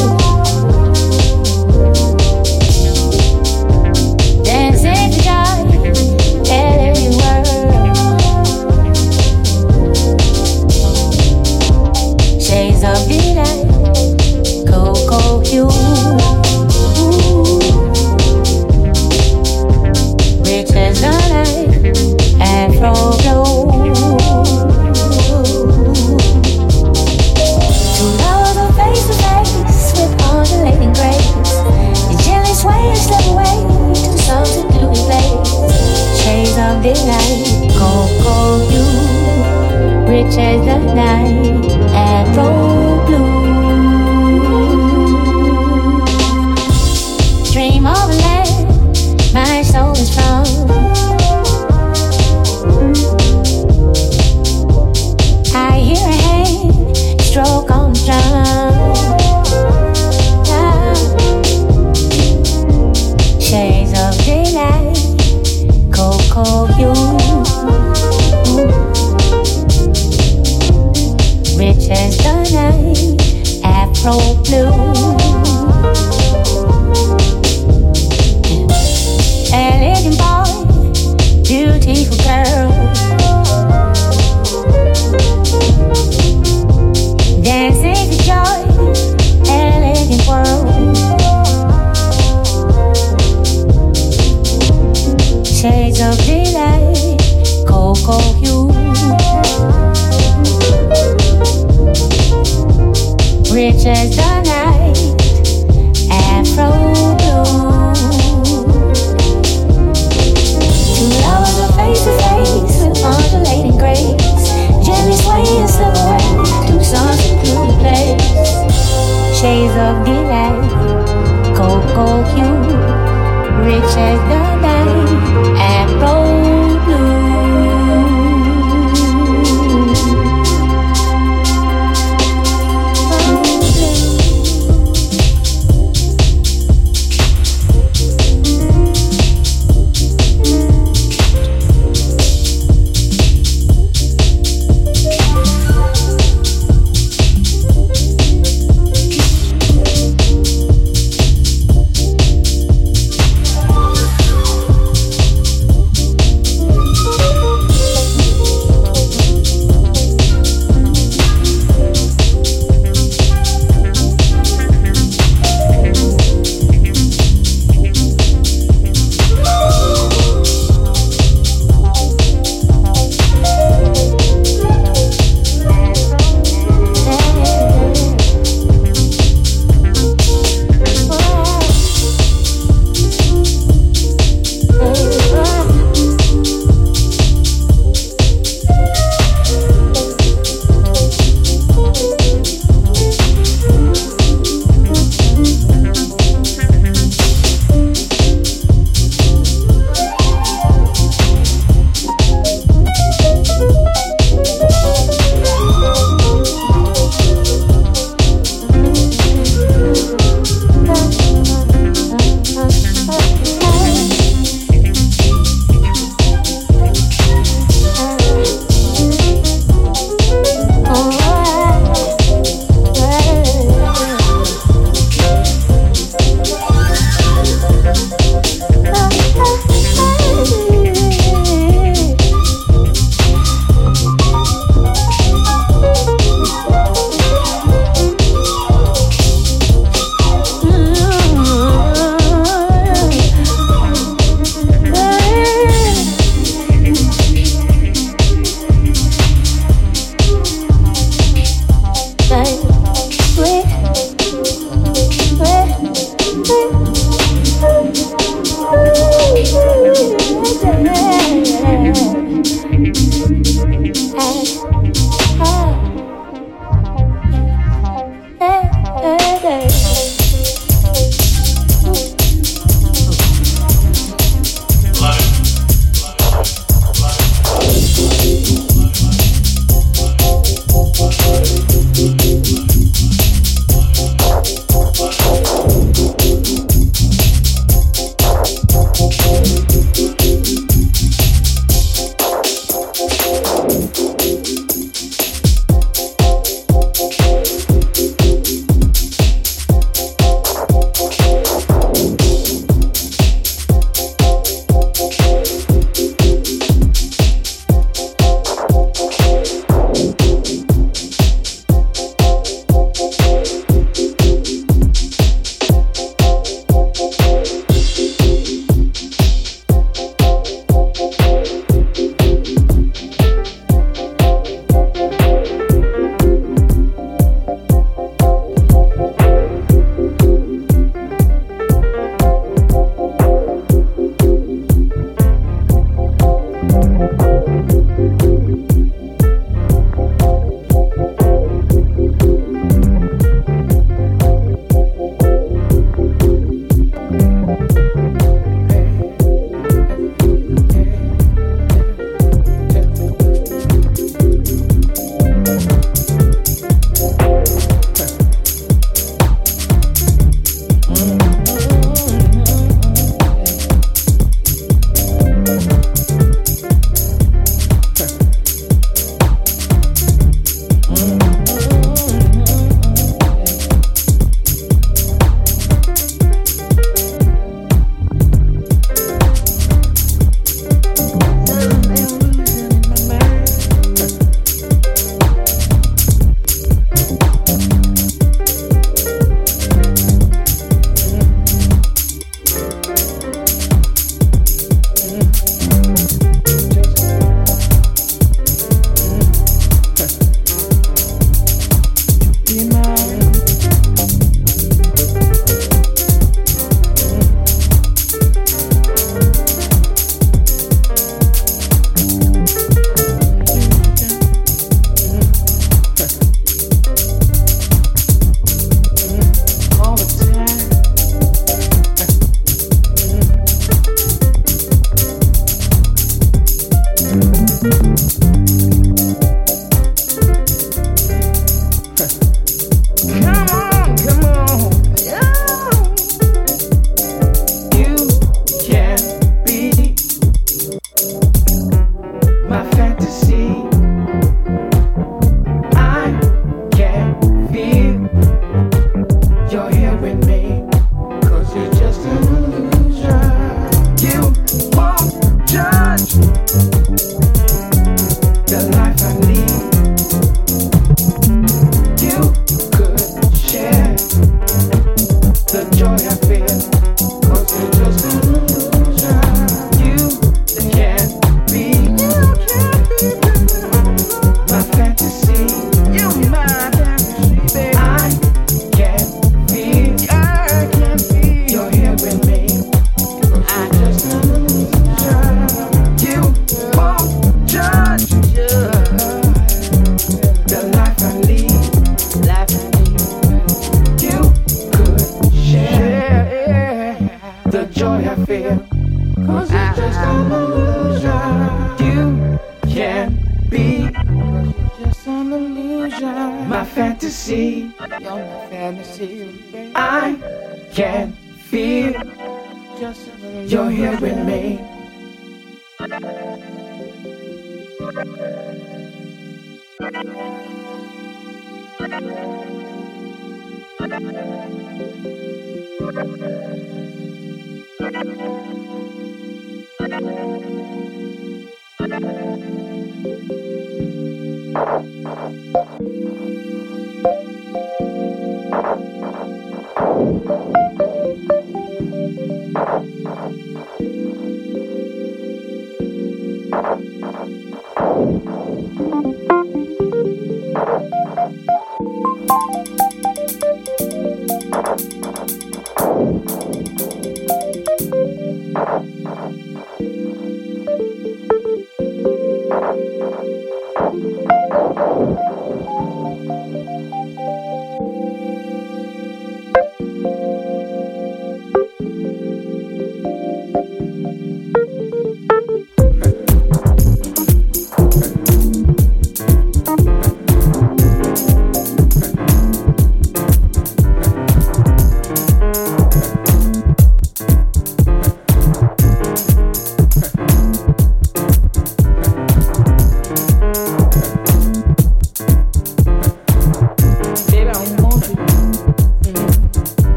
you.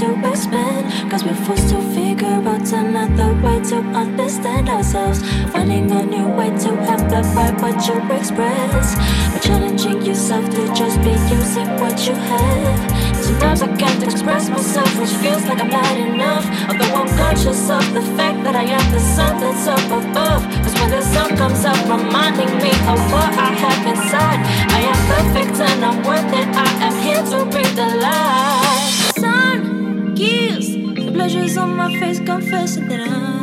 To expand. Cause we're forced to figure out another way to understand ourselves. Finding a new way to amplify what you express. But challenging yourself to just be using what you have. Sometimes I can't express myself, which feels like I'm not enough. Although I'm conscious of the fact that I am the sun that's up above. Cause when the sun comes up, reminding me of what I have inside, I am perfect and I'm worth it. I am here to bring the light. Kills the pleasures on my face, confessing that I'm